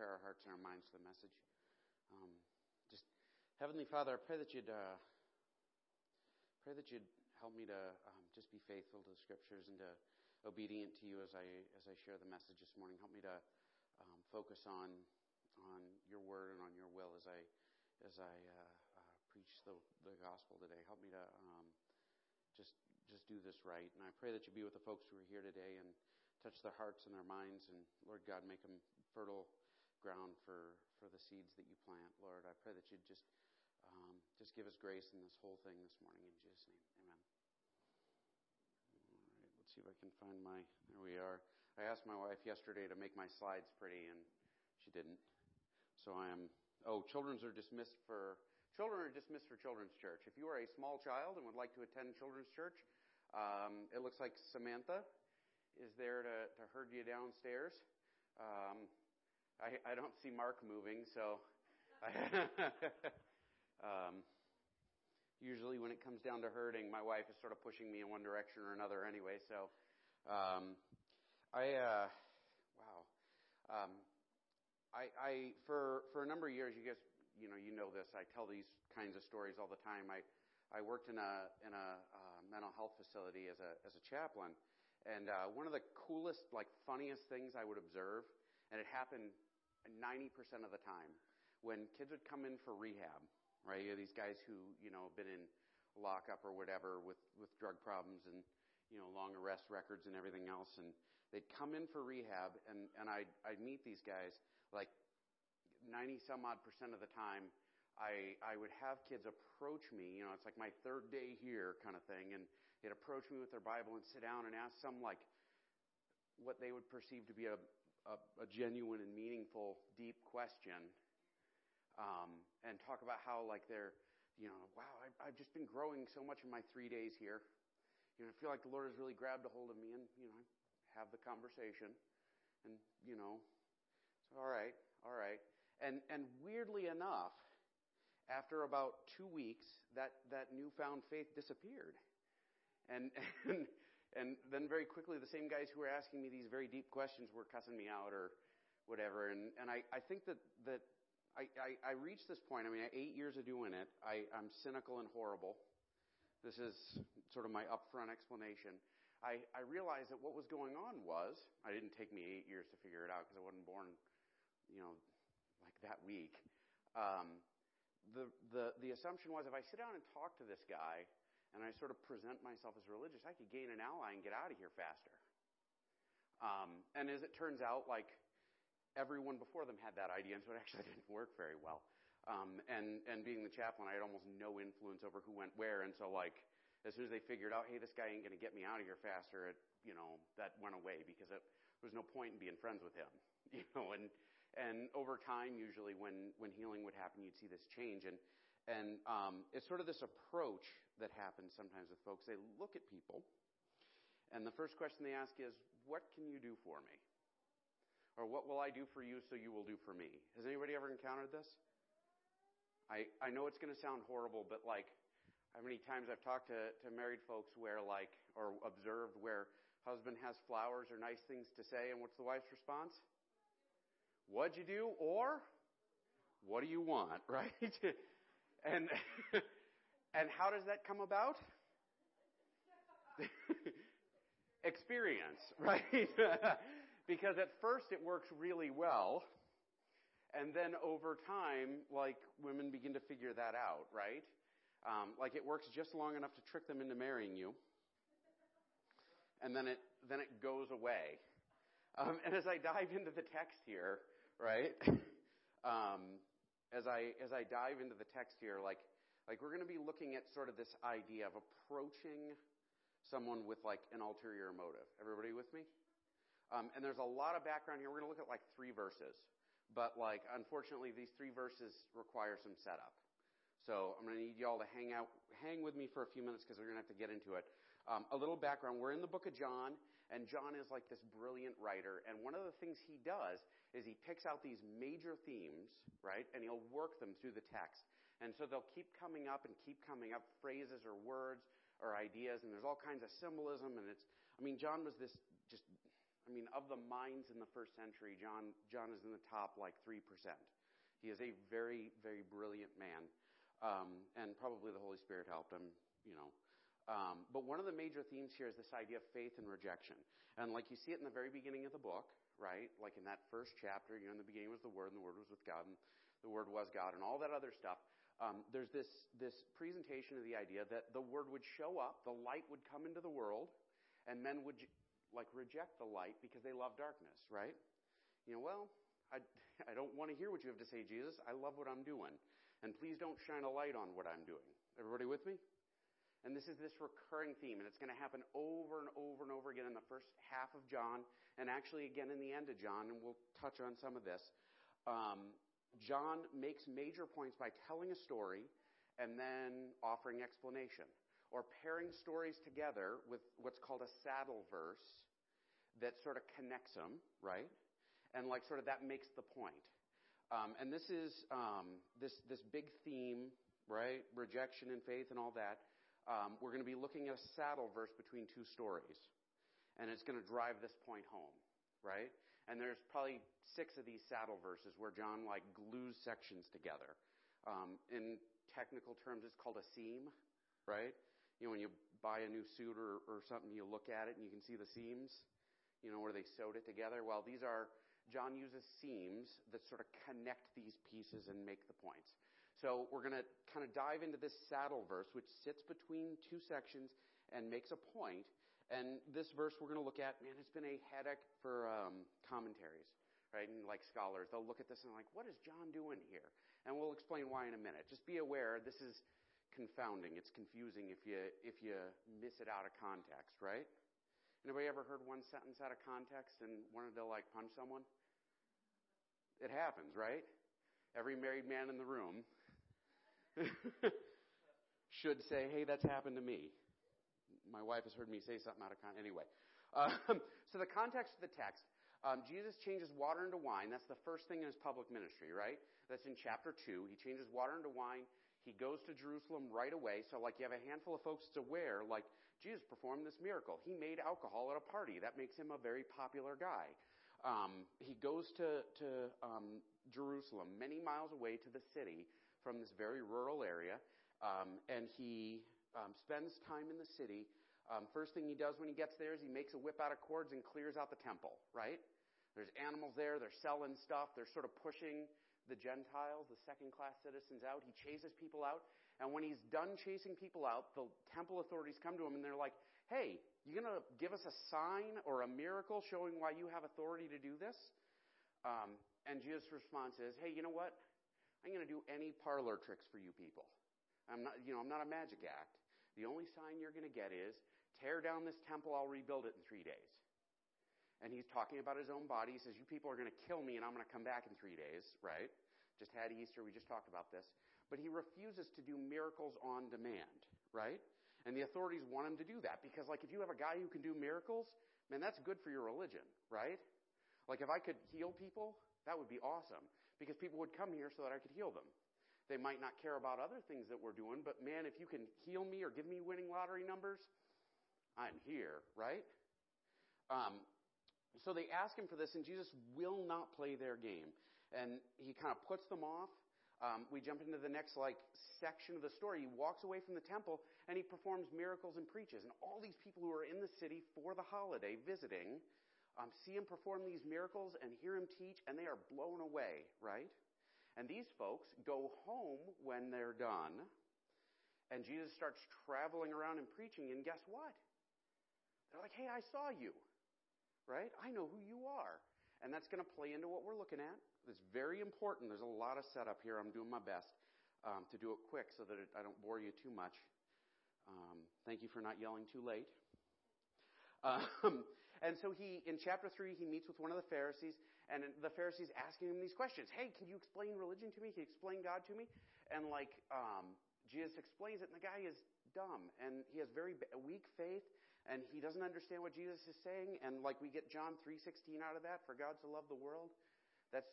prepare our hearts and our minds for the message. Um, just Heavenly Father, I pray that you'd uh, pray that you'd help me to um, just be faithful to the Scriptures and to obedient to you as I as I share the message this morning. Help me to um, focus on on your word and on your will as I as I uh, uh, preach the the gospel today. Help me to um, just just do this right. And I pray that you be with the folks who are here today and touch their hearts and their minds. And Lord God, make them fertile ground for for the seeds that you plant. Lord, I pray that you just um, just give us grace in this whole thing this morning in Jesus' name. Amen. All right, let's see if I can find my. There we are. I asked my wife yesterday to make my slides pretty, and she didn't. So I am. Oh, children's are dismissed for. Children are dismissed for children's church. If you are a small child and would like to attend children's church, um, it looks like Samantha is there to, to herd you downstairs. Um, I, I don't see Mark moving, so. um, usually, when it comes down to herding, my wife is sort of pushing me in one direction or another anyway. So, um, I uh, wow, um, I, I for for a number of years, you guys, you know, you know this. I tell these kinds of stories all the time. I I worked in a in a uh, mental health facility as a as a chaplain, and uh, one of the coolest, like funniest things I would observe, and it happened 90% of the time, when kids would come in for rehab, right? You know, these guys who you know have been in lockup or whatever with with drug problems and you know long arrest records and everything else, and they'd come in for rehab, and and I'd I'd meet these guys like 90 some odd percent of the time I, I would have kids approach me, you know, it's like my third day here kind of thing, and they'd approach me with their Bible and sit down and ask some like what they would perceive to be a, a, a genuine and meaningful, deep question, um, and talk about how like they're, you know, wow, I, I've just been growing so much in my three days here. You know, I feel like the Lord has really grabbed a hold of me, and you know, have the conversation, and you know, so all right, all right, and and weirdly enough after about two weeks, that, that newfound faith disappeared. And, and, and then very quickly, the same guys who were asking me these very deep questions were cussing me out or whatever. And, and I, I think that, that I, I, I reached this point. I mean, eight years of doing it, I, I'm cynical and horrible. This is sort of my upfront explanation. I, I realized that what was going on was, I didn't take me eight years to figure it out because I wasn't born, you know, like that week. Um, the, the, the assumption was if I sit down and talk to this guy and I sort of present myself as religious, I could gain an ally and get out of here faster. Um, and as it turns out, like everyone before them had that idea, and so it actually didn't work very well. Um, and and being the chaplain, I had almost no influence over who went where, and so like as soon as they figured out, hey, this guy ain't going to get me out of here faster, it you know that went away because it, there was no point in being friends with him, you know, and and over time, usually when, when healing would happen, you'd see this change. And, and um, it's sort of this approach that happens sometimes with folks. They look at people, and the first question they ask is, What can you do for me? Or what will I do for you so you will do for me? Has anybody ever encountered this? I, I know it's going to sound horrible, but like, how many times I've talked to, to married folks where, like, or observed where husband has flowers or nice things to say, and what's the wife's response? what'd you do or what do you want, right? And and how does that come about? Experience, right? because at first it works really well, and then over time, like women begin to figure that out, right? Um, like it works just long enough to trick them into marrying you, and then it then it goes away. Um, and as I dive into the text here, right? um, as I as I dive into the text here, like like we're going to be looking at sort of this idea of approaching someone with like an ulterior motive. Everybody with me? Um, and there's a lot of background here. We're going to look at like three verses, but like unfortunately, these three verses require some setup. So I'm going to need y'all to hang out, hang with me for a few minutes because we're going to have to get into it. Um, a little background: We're in the book of John, and John is like this brilliant writer. And one of the things he does is he picks out these major themes, right? And he'll work them through the text. And so they'll keep coming up and keep coming up phrases or words or ideas. And there's all kinds of symbolism. And it's, I mean, John was this just, I mean, of the minds in the first century, John, John is in the top like 3%. He is a very, very brilliant man. Um, and probably the Holy Spirit helped him, you know. Um, but one of the major themes here is this idea of faith and rejection. And like you see it in the very beginning of the book, right? Like in that first chapter, you know, in the beginning was the Word, and the Word was with God, and the Word was God, and all that other stuff. Um, there's this, this presentation of the idea that the Word would show up, the light would come into the world, and men would like reject the light because they love darkness, right? You know, well, I, I don't want to hear what you have to say, Jesus. I love what I'm doing. And please don't shine a light on what I'm doing. Everybody with me? And this is this recurring theme, and it's going to happen over and over and over again in the first half of John, and actually again in the end of John, and we'll touch on some of this. Um, John makes major points by telling a story and then offering explanation, or pairing stories together with what's called a saddle verse that sort of connects them, right? And like sort of that makes the point. Um, and this is um, this this big theme, right? Rejection and faith and all that um, we're going to be looking at a saddle verse between two stories. And it's going to drive this point home, right? And there's probably six of these saddle verses where John like glues sections together. Um, in technical terms, it's called a seam, right? You know, when you buy a new suit or, or something, you look at it and you can see the seams, you know, where they sewed it together. Well, these are, John uses seams that sort of connect these pieces and make the points. So we're going to kind of dive into this saddle verse, which sits between two sections and makes a point. And this verse we're going to look at, man, it's been a headache for um, commentaries, right? And like scholars, they'll look at this and like, what is John doing here? And we'll explain why in a minute. Just be aware, this is confounding. It's confusing if you if you miss it out of context, right? Anybody ever heard one sentence out of context and wanted to like punch someone? It happens, right? Every married man in the room should say, hey, that's happened to me. My wife has heard me say something out of context. Anyway, um, so the context of the text, um, Jesus changes water into wine. That's the first thing in his public ministry, right? That's in chapter 2. He changes water into wine. He goes to Jerusalem right away. So, like, you have a handful of folks to aware, like, Jesus performed this miracle. He made alcohol at a party. That makes him a very popular guy. Um, he goes to, to um, Jerusalem, many miles away to the city, from this very rural area, um, and he um, spends time in the city. Um, first thing he does when he gets there is he makes a whip out of cords and clears out the temple, right? There's animals there, they're selling stuff, they're sort of pushing the Gentiles, the second class citizens out. He chases people out. And when he's done chasing people out, the temple authorities come to him and they're like, hey, you going to give us a sign or a miracle showing why you have authority to do this? Um, and Jesus' response is, hey, you know what? I'm going to do any parlor tricks for you people. I'm not, you know, I'm not a magic act. The only sign you're going to get is tear down this temple, I'll rebuild it in three days. And he's talking about his own body. He says, You people are going to kill me and I'm going to come back in three days, right? Just had Easter, we just talked about this. But he refuses to do miracles on demand, right? And the authorities want him to do that because, like, if you have a guy who can do miracles, man, that's good for your religion, right? Like, if I could heal people, that would be awesome because people would come here so that I could heal them. They might not care about other things that we're doing, but man, if you can heal me or give me winning lottery numbers, I'm here, right? Um, so they ask him for this, and Jesus will not play their game. And he kind of puts them off. Um, we jump into the next like section of the story. He walks away from the temple and he performs miracles and preaches. And all these people who are in the city for the holiday visiting um, see him perform these miracles and hear him teach, and they are blown away, right? And these folks go home when they're done, and Jesus starts traveling around and preaching, and guess what? They're like, hey, I saw you, right? I know who you are. And that's going to play into what we're looking at. It's very important. There's a lot of setup here. I'm doing my best um, to do it quick so that it, I don't bore you too much. Um, thank you for not yelling too late. Um, and so he, in chapter 3, he meets with one of the Pharisees, and the Pharisees asking him these questions. Hey, can you explain religion to me? Can you explain God to me? And like, um, Jesus explains it, and the guy is dumb, and he has very weak faith, and he doesn't understand what Jesus is saying. And like, we get John 3.16 out of that, for God to love the world. That's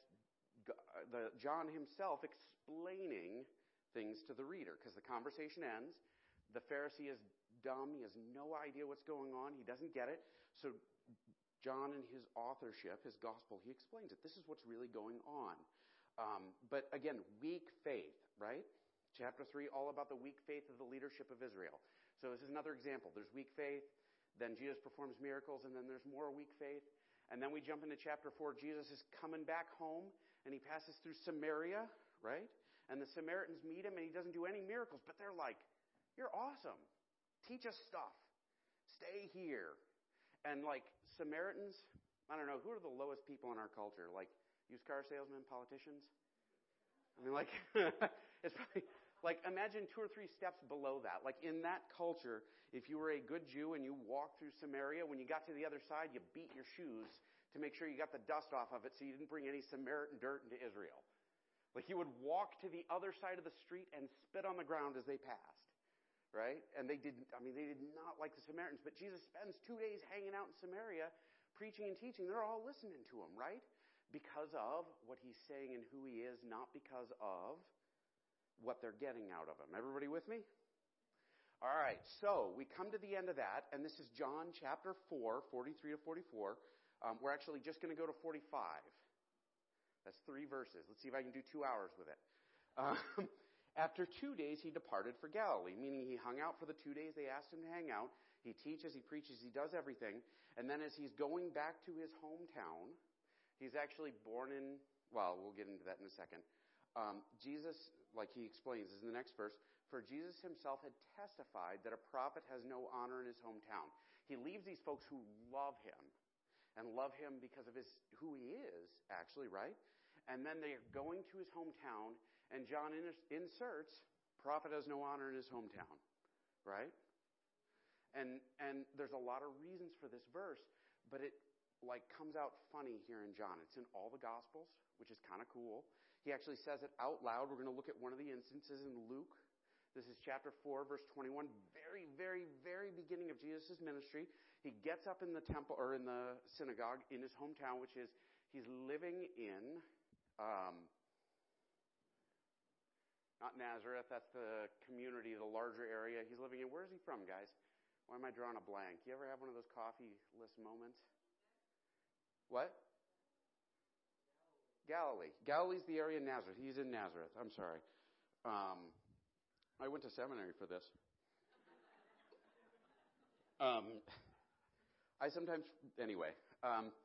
the John himself explaining things to the reader, because the conversation ends. The Pharisee is dumb. He has no idea what's going on. He doesn't get it. So John, in his authorship, his gospel, he explains it. This is what's really going on. Um, but again, weak faith, right? Chapter 3, all about the weak faith of the leadership of Israel. So this is another example. There's weak faith, then Jesus performs miracles, and then there's more weak faith. And then we jump into chapter 4. Jesus is coming back home, and he passes through Samaria, right? And the Samaritans meet him, and he doesn't do any miracles, but they're like, You're awesome. Teach us stuff. Stay here. And like Samaritans, I don't know, who are the lowest people in our culture? Like used car salesmen, politicians? I mean, like, it's probably like imagine two or three steps below that. Like in that culture, if you were a good Jew and you walked through Samaria, when you got to the other side, you beat your shoes to make sure you got the dust off of it so you didn't bring any Samaritan dirt into Israel. Like you would walk to the other side of the street and spit on the ground as they passed. Right? And they didn't, I mean, they did not like the Samaritans, but Jesus spends two days hanging out in Samaria preaching and teaching. They're all listening to him, right? because of what he's saying and who he is, not because of what they're getting out of him. Everybody with me? All right, so we come to the end of that, and this is John chapter 4, 43 to 44. Um, we're actually just going to go to 45. That's three verses. Let's see if I can do two hours with it. Um, after two days, he departed for Galilee, meaning he hung out for the two days they asked him to hang out. He teaches, he preaches, he does everything. And then as he's going back to his hometown, He's actually born in, well, we'll get into that in a second. Um, Jesus, like he explains, is in the next verse. For Jesus himself had testified that a prophet has no honor in his hometown. He leaves these folks who love him and love him because of his who he is, actually, right? And then they're going to his hometown, and John inserts, prophet has no honor in his hometown, right? And and there's a lot of reasons for this verse, but it like comes out funny here in John. It's in all the Gospels, which is kind of cool. He actually says it out loud. We're going to look at one of the instances in Luke. This is chapter 4, verse 21, very, very, very beginning of Jesus' ministry. He gets up in the temple or in the synagogue in his hometown, which is he's living in um, not Nazareth, that's the community, the larger area he's living in. Where is he from, guys? Why am I drawing a blank? You ever have one of those coffee list moments? What? Galilee. Galilee's the area in Nazareth. He's in Nazareth. I'm sorry. Um, I went to seminary for this. Um, I sometimes, anyway. Um,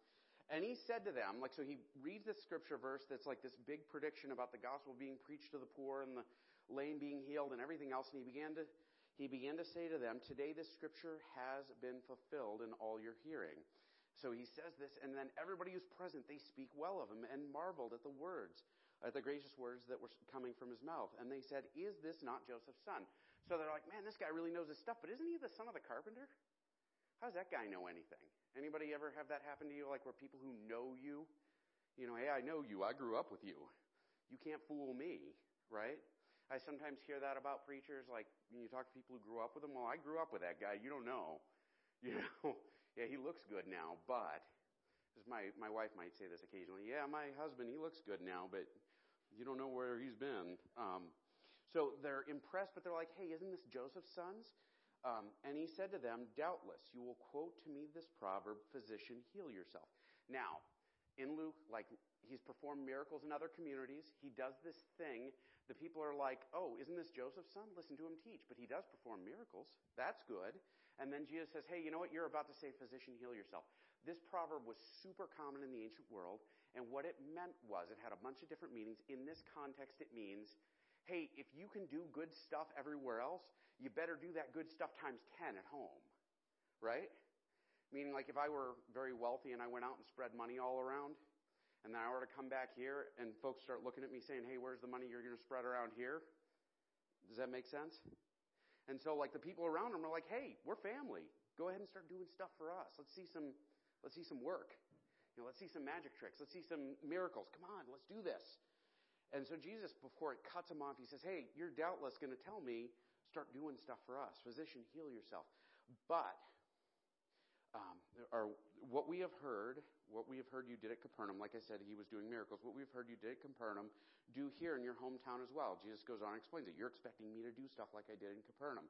and he said to them, like, so he reads this scripture verse that's like this big prediction about the gospel being preached to the poor and the lame being healed and everything else. And he began to, he began to say to them, today this scripture has been fulfilled in all your hearing. So he says this, and then everybody who's present, they speak well of him and marveled at the words, at the gracious words that were coming from his mouth. And they said, Is this not Joseph's son? So they're like, Man, this guy really knows his stuff, but isn't he the son of the carpenter? How does that guy know anything? Anybody ever have that happen to you, like where people who know you, you know, hey, I know you, I grew up with you. You can't fool me, right? I sometimes hear that about preachers, like when you talk to people who grew up with them, well, I grew up with that guy, you don't know. You know, yeah, he looks good now, but my my wife might say this occasionally. Yeah, my husband, he looks good now, but you don't know where he's been. Um, so they're impressed, but they're like, "Hey, isn't this Joseph's sons?" Um, and he said to them, "Doubtless you will quote to me this proverb: Physician, heal yourself." Now, in Luke, like he's performed miracles in other communities. He does this thing. The people are like, "Oh, isn't this Joseph's son? Listen to him teach." But he does perform miracles. That's good. And then Jesus says, hey, you know what? You're about to say, physician, heal yourself. This proverb was super common in the ancient world. And what it meant was, it had a bunch of different meanings. In this context, it means, hey, if you can do good stuff everywhere else, you better do that good stuff times 10 at home. Right? Meaning, like, if I were very wealthy and I went out and spread money all around, and then I were to come back here and folks start looking at me saying, hey, where's the money you're going to spread around here? Does that make sense? And so like the people around him are like, hey, we're family. Go ahead and start doing stuff for us. Let's see some, let's see some work. You know, let's see some magic tricks. Let's see some miracles. Come on, let's do this. And so Jesus, before it cuts him off, he says, hey, you're doubtless going to tell me, start doing stuff for us. Physician, heal yourself. But, um, or what we have heard, what we have heard you did at Capernaum, like I said, he was doing miracles. What we've heard you did at Capernaum, do here in your hometown as well. Jesus goes on and explains it. You're expecting me to do stuff like I did in Capernaum.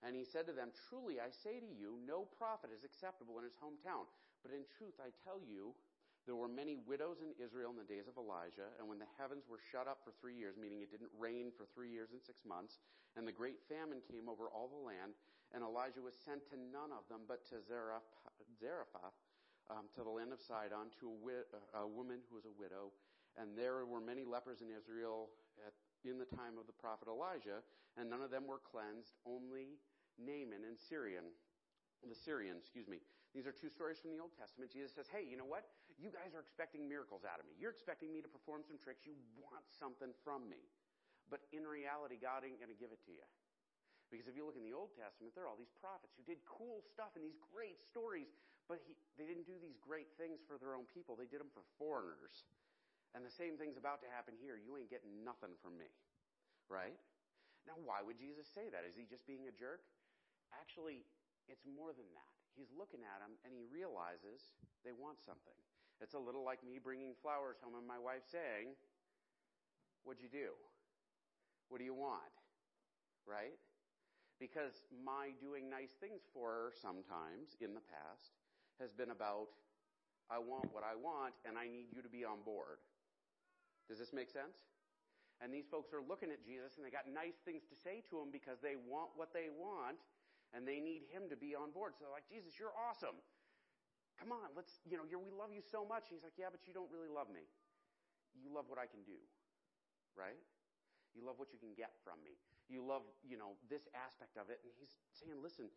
And he said to them, Truly I say to you, no prophet is acceptable in his hometown. But in truth, I tell you, there were many widows in Israel in the days of Elijah, and when the heavens were shut up for three years, meaning it didn't rain for three years and six months, and the great famine came over all the land, and Elijah was sent to none of them but to Zarephath, um, to the land of Sidon, to a, a, woman who was a widow. And there were many lepers in Israel at, in the time of the prophet Elijah, and none of them were cleansed, only Naaman and Syrian, the Syrian, excuse me. These are two stories from the Old Testament. Jesus says, Hey, you know what? You guys are expecting miracles out of me. You're expecting me to perform some tricks. You want something from me. But in reality, God ain't going to give it to you. Because if you look in the Old Testament, there are all these prophets who did cool stuff and these great stories, but he, they didn't do these great things for their own people. They did them for foreigners. And the same thing's about to happen here. You ain't getting nothing from me. Right? Now, why would Jesus say that? Is he just being a jerk? Actually, it's more than that. He's looking at them and he realizes they want something. It's a little like me bringing flowers home and my wife saying, What'd you do? What do you want? Right? Because my doing nice things for her sometimes in the past has been about, I want what I want and I need you to be on board. Does this make sense? And these folks are looking at Jesus and they got nice things to say to him because they want what they want and they need him to be on board. So they're like, Jesus, you're awesome. Come on, let's, you know, we love you so much. And he's like, yeah, but you don't really love me. You love what I can do, right? You love what you can get from me. You love, you know, this aspect of it. And he's saying, listen,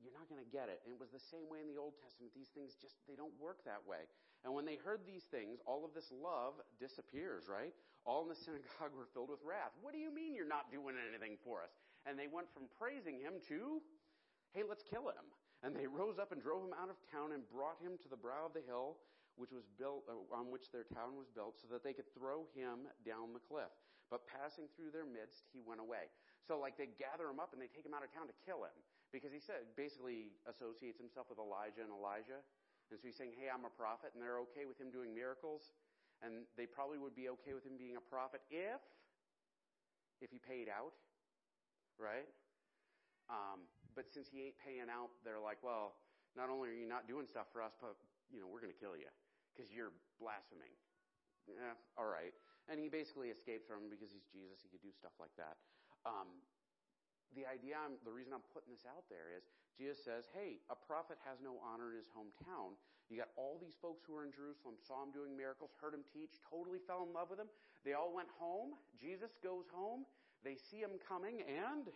you're not going to get it. And it was the same way in the Old Testament. These things just, they don't work that way. And when they heard these things, all of this love disappears, right? All in the synagogue were filled with wrath. What do you mean you're not doing anything for us? And they went from praising him to, hey, let's kill him. And they rose up and drove him out of town and brought him to the brow of the hill which was built, uh, on which their town was built, so that they could throw him down the cliff. But passing through their midst, he went away. So, like, they gather him up and they take him out of town to kill him because he said basically associates himself with Elijah and Elisha. And so he's saying, "Hey, I'm a prophet," and they're okay with him doing miracles, and they probably would be okay with him being a prophet if if he paid out right? Um, but since he ain't paying out, they're like, well, not only are you not doing stuff for us, but you know we're going to kill you because you're blaspheming. Yeah, all right. And he basically escapes from him because he's Jesus. He could do stuff like that. Um, the idea, I'm, the reason I'm putting this out there is Jesus says, hey, a prophet has no honor in his hometown. You got all these folks who were in Jerusalem, saw him doing miracles, heard him teach, totally fell in love with him. They all went home. Jesus goes home. They see him coming, and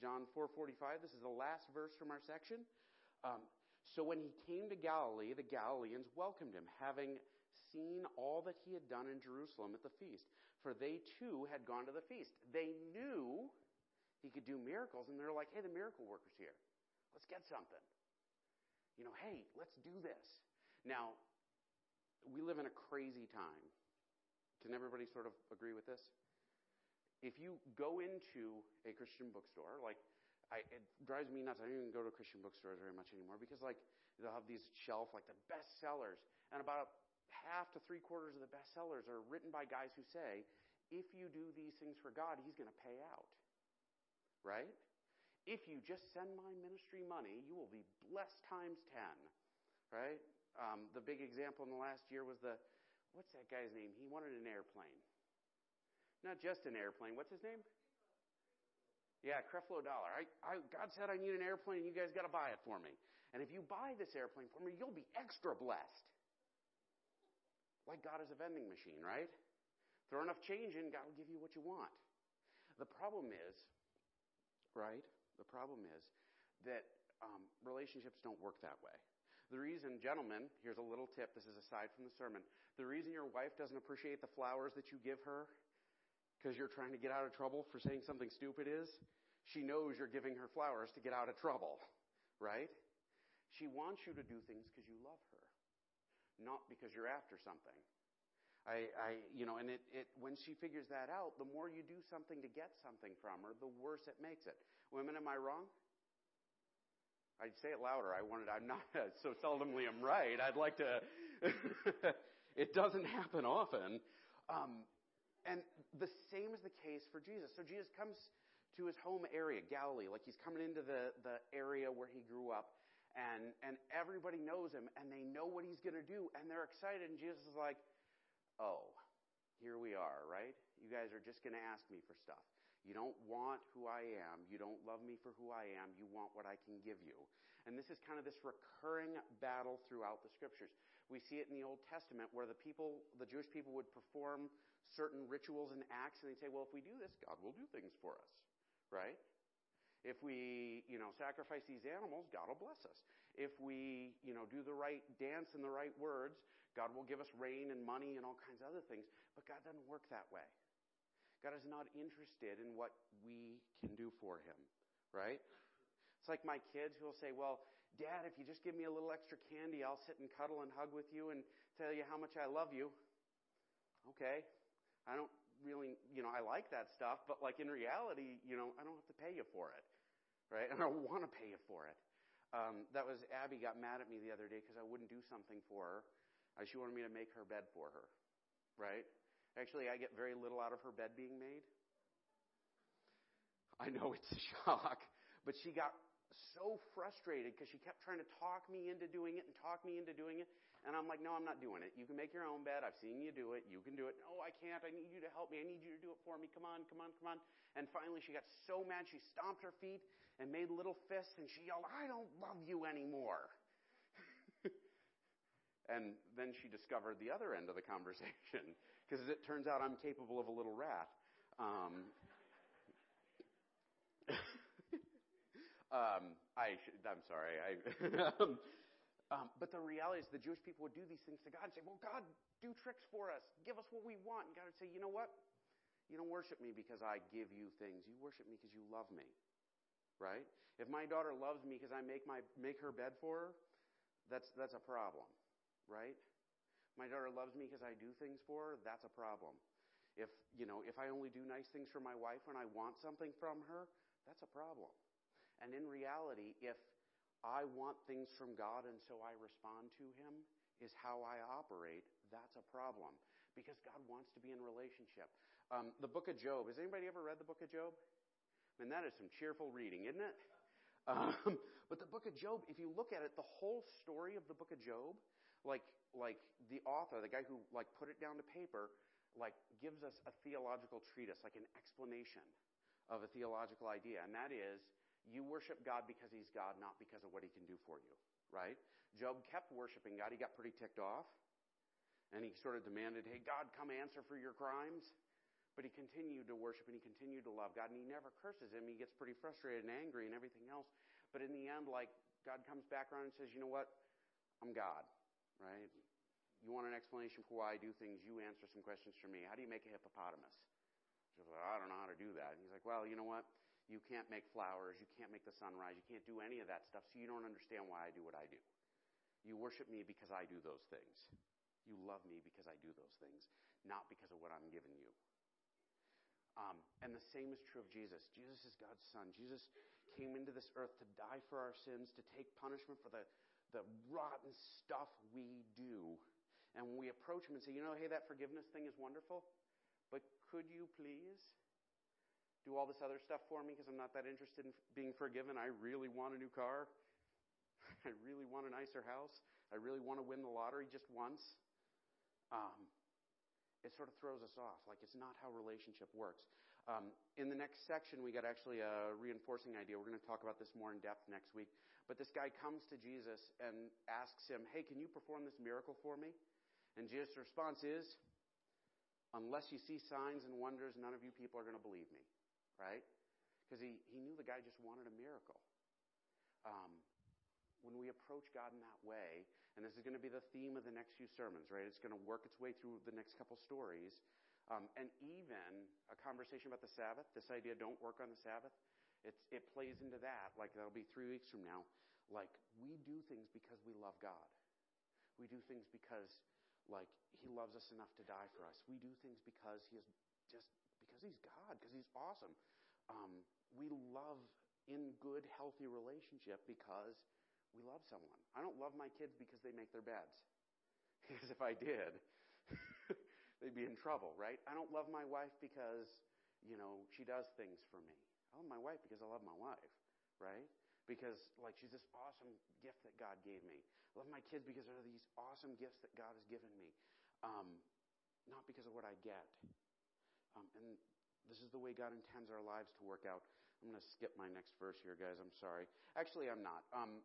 John 4:45. This is the last verse from our section. Um, so when he came to Galilee, the Galileans welcomed him, having seen all that he had done in Jerusalem at the feast. For they too had gone to the feast. They knew he could do miracles, and they're like, "Hey, the miracle worker's here. Let's get something." You know, hey, let's do this. Now, we live in a crazy time. Can everybody sort of agree with this? If you go into a Christian bookstore, like I, it drives me nuts. I don't even go to Christian bookstores very much anymore because like they'll have these shelf like the best sellers, and about half to three quarters of the best sellers are written by guys who say, if you do these things for God, He's going to pay out. Right? If you just send my ministry money, you will be blessed times ten. Right? Um, the big example in the last year was the what's that guy's name? He wanted an airplane. Not just an airplane. What's his name? Yeah, Creflo Dollar. I, I, God said I need an airplane, and you guys got to buy it for me. And if you buy this airplane for me, you'll be extra blessed. Like God is a vending machine, right? Throw enough change in, God will give you what you want. The problem is, right? The problem is that um, relationships don't work that way. The reason, gentlemen, here's a little tip. This is aside from the sermon. The reason your wife doesn't appreciate the flowers that you give her because you're trying to get out of trouble for saying something stupid is she knows you're giving her flowers to get out of trouble, right? She wants you to do things because you love her, not because you're after something. I, I, you know, and it, it, when she figures that out, the more you do something to get something from her, the worse it makes it. Women, am I wrong? I'd say it louder. I wanted, I'm not, so seldomly I'm right. I'd like to, it doesn't happen often. Um, and the same is the case for Jesus. So Jesus comes to his home area, Galilee, like he's coming into the, the area where he grew up. and and everybody knows him and they know what he's going to do and they're excited and Jesus is like, "Oh, here we are, right? You guys are just going to ask me for stuff. You don't want who I am. You don't love me for who I am. You want what I can give you." And this is kind of this recurring battle throughout the scriptures. We see it in the Old Testament where the people, the Jewish people would perform certain rituals and acts and they'd say, "Well, if we do this, God will do things for us." Right? If we, you know, sacrifice these animals, God will bless us. If we, you know, do the right dance and the right words, God will give us rain and money and all kinds of other things. But God doesn't work that way. God is not interested in what we can do for him, right? It's like my kids who will say, well, Dad, if you just give me a little extra candy, I'll sit and cuddle and hug with you and tell you how much I love you. Okay. I don't really, you know, I like that stuff, but like in reality, you know, I don't have to pay you for it right? And I want to pay you for it. Um, that was Abby got mad at me the other day because I wouldn't do something for her. Uh, she wanted me to make her bed for her, right? Actually, I get very little out of her bed being made. I know it's a shock, but she got so frustrated because she kept trying to talk me into doing it and talk me into doing it. And I'm like, no, I'm not doing it. You can make your own bed. I've seen you do it. You can do it. No, I can't. I need you to help me. I need you to do it for me. Come on, come on, come on. And finally, she got so mad, she stomped her feet and made little fists and she yelled, I don't love you anymore. and then she discovered the other end of the conversation because as it turns out I'm capable of a little wrath. Um, um, I should, I'm sorry. I, um, but the reality is the Jewish people would do these things to God and say, well, God, do tricks for us. Give us what we want. And God would say, you know what? You don't worship me because I give you things. You worship me because you love me. Right? If my daughter loves me because I make my make her bed for her, that's that's a problem. Right? My daughter loves me because I do things for her, that's a problem. If you know, if I only do nice things for my wife when I want something from her, that's a problem. And in reality, if I want things from God and so I respond to Him is how I operate, that's a problem. Because God wants to be in relationship. Um, the book of Job, has anybody ever read the book of Job? I mean, that is some cheerful reading, isn't it? Um, but the book of Job, if you look at it, the whole story of the book of Job, like, like the author, the guy who like put it down to paper, like gives us a theological treatise, like an explanation of a theological idea. And that is, you worship God because he's God, not because of what he can do for you, right? Job kept worshiping God. He got pretty ticked off. And he sort of demanded, hey, God, come answer for your crimes. But he continued to worship and he continued to love God. And he never curses him. He gets pretty frustrated and angry and everything else. But in the end, like, God comes back around and says, you know what? I'm God, right? You want an explanation for why I do things? You answer some questions for me. How do you make a hippopotamus? She's like, I don't know how to do that. And he's like, well, you know what? You can't make flowers. You can't make the sunrise. You can't do any of that stuff, so you don't understand why I do what I do. You worship me because I do those things. You love me because I do those things, not because of what I'm giving you. Um, and the same is true of Jesus. Jesus is God's son. Jesus came into this earth to die for our sins, to take punishment for the, the rotten stuff we do. And when we approach him and say, you know, hey, that forgiveness thing is wonderful, but could you please do all this other stuff for me because I'm not that interested in being forgiven. I really want a new car. I really want a nicer house. I really want to win the lottery just once. Um, it sort of throws us off. Like it's not how relationship works. Um, in the next section, we got actually a reinforcing idea. We're going to talk about this more in depth next week. But this guy comes to Jesus and asks him, Hey, can you perform this miracle for me? And Jesus' response is, Unless you see signs and wonders, none of you people are going to believe me right? Because he, he knew the guy just wanted a miracle. Um, when we approach God in that way, and this is going to be the theme of the next few sermons, right? It's going to work its way through the next couple stories. Um, and even a conversation about the Sabbath, this idea don't work on the Sabbath, it's, it plays into that. Like that'll be three weeks from now. Like we do things because we love God. We do things because like he loves us enough to die for us. We do things because he is just he's God, because he's awesome. Um, we love in good, healthy relationship because we love someone. I don't love my kids because they make their beds. Because if I did, they'd be in trouble, right? I don't love my wife because, you know, she does things for me. I love my wife because I love my wife, right? because like she's this awesome gift that God gave me. I love my kids because they're these awesome gifts that God has given me, um, not because of what I get. Um, and this is the way God intends our lives to work out. I'm going to skip my next verse here, guys. I'm sorry. Actually, I'm not. Um,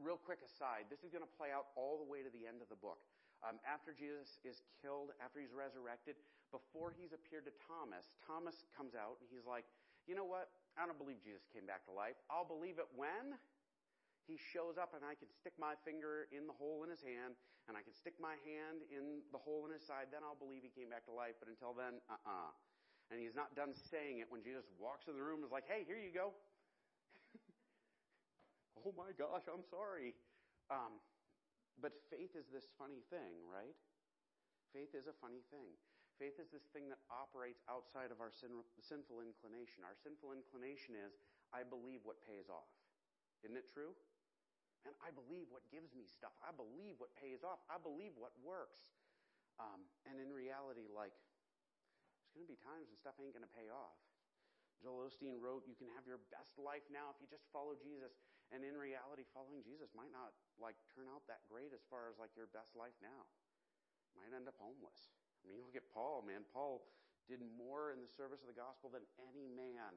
real quick aside, this is going to play out all the way to the end of the book. Um, after Jesus is killed, after he's resurrected, before he's appeared to Thomas, Thomas comes out and he's like, you know what? I don't believe Jesus came back to life. I'll believe it when he shows up and I can stick my finger in the hole in his hand and I can stick my hand in the hole in his side. Then I'll believe he came back to life. But until then, uh-uh. And he's not done saying it when Jesus walks in the room and is like, hey, here you go. oh my gosh, I'm sorry. Um, but faith is this funny thing, right? Faith is a funny thing. Faith is this thing that operates outside of our sin, sinful inclination. Our sinful inclination is, I believe what pays off. Isn't it true? And I believe what gives me stuff. I believe what pays off. I believe what works. Um, and in reality, like, going to be times when stuff ain't going to pay off. Joel Osteen wrote, You can have your best life now if you just follow Jesus. And in reality, following Jesus might not like turn out that great as far as like your best life now. Might end up homeless. I mean, look at Paul, man. Paul did more in the service of the gospel than any man,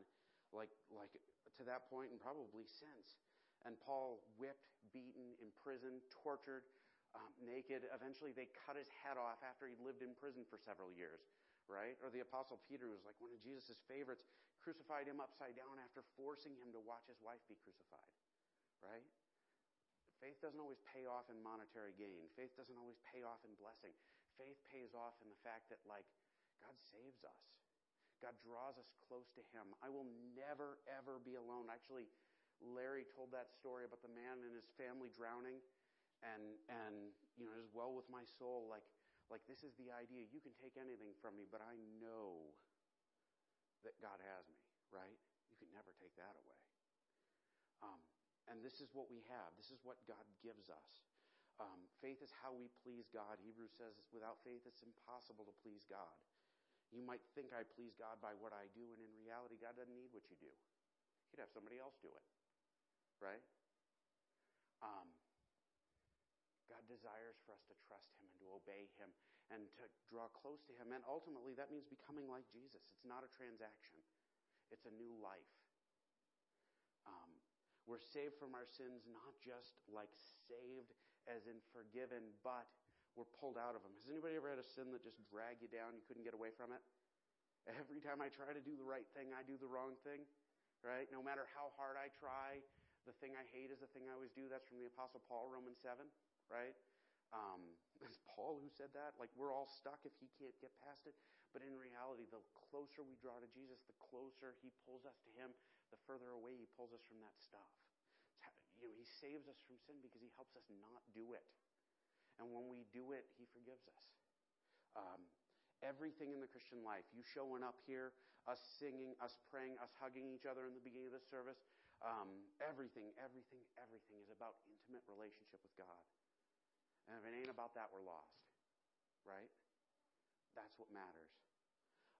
like like to that point and probably since. And Paul whipped, beaten, imprisoned, tortured, um, naked. Eventually, they cut his head off after he'd lived in prison for several years right? Or the Apostle Peter was like one of Jesus' favorites, crucified him upside down after forcing him to watch his wife be crucified, right? Faith doesn't always pay off in monetary gain. Faith doesn't always pay off in blessing. Faith pays off in the fact that, like, God saves us. God draws us close to Him. I will never, ever be alone. Actually, Larry told that story about the man and his family drowning, and and you know, as well with my soul, like like, this is the idea. You can take anything from me, but I know that God has me, right? You can never take that away. Um, and this is what we have. This is what God gives us. Um, faith is how we please God. Hebrews says, without faith, it's impossible to please God. You might think I please God by what I do, and in reality, God doesn't need what you do. He'd have somebody else do it, right? Um, God desires for us to trust Him to obey Him and to draw close to Him. And ultimately, that means becoming like Jesus. It's not a transaction, it's a new life. Um, we're saved from our sins, not just like saved as in forgiven, but we're pulled out of them. Has anybody ever had a sin that just dragged you down? You couldn't get away from it? Every time I try to do the right thing, I do the wrong thing, right? No matter how hard I try, the thing I hate is the thing I always do. That's from the Apostle Paul, Romans 7 right? Um, it's Paul who said that. Like, we're all stuck if he can't get past it. But in reality, the closer we draw to Jesus, the closer he pulls us to him, the further away he pulls us from that stuff. You know, he saves us from sin because he helps us not do it. And when we do it, he forgives us. Um, everything in the Christian life, you showing up here, us singing, us praying, us hugging each other in the beginning of the service, um, everything, everything, everything is about intimate relationship with God. And if it ain't about that, we're lost. Right? That's what matters.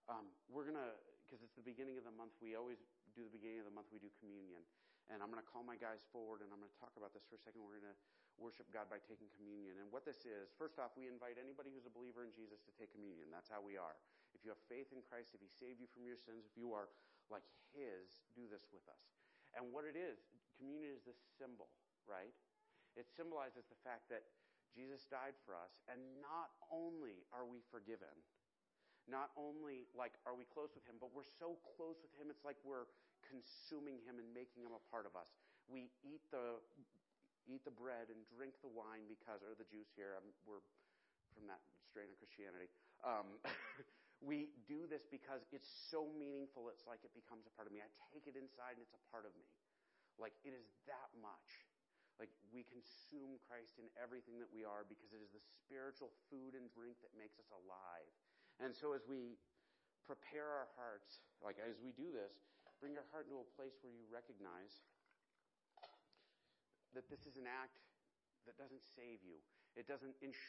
Um, we're going to, because it's the beginning of the month, we always do the beginning of the month, we do communion. And I'm going to call my guys forward and I'm going to talk about this for a second. We're going to worship God by taking communion. And what this is, first off, we invite anybody who's a believer in Jesus to take communion. That's how we are. If you have faith in Christ, if He saved you from your sins, if you are like His, do this with us. And what it is, communion is this symbol, right? It symbolizes the fact that Jesus died for us, and not only are we forgiven, not only like are we close with him, but we're so close with him, it's like we're consuming him and making him a part of us. We eat the eat the bread and drink the wine because, or the juice here. I'm, we're from that strain of Christianity. Um, we do this because it's so meaningful. It's like it becomes a part of me. I take it inside and it's a part of me. Like it is that much. Like we consume Christ in everything that we are because it is the spiritual food and drink that makes us alive. And so as we prepare our hearts, like as we do this, bring your heart into a place where you recognize that this is an act that doesn't save you. It doesn't ensure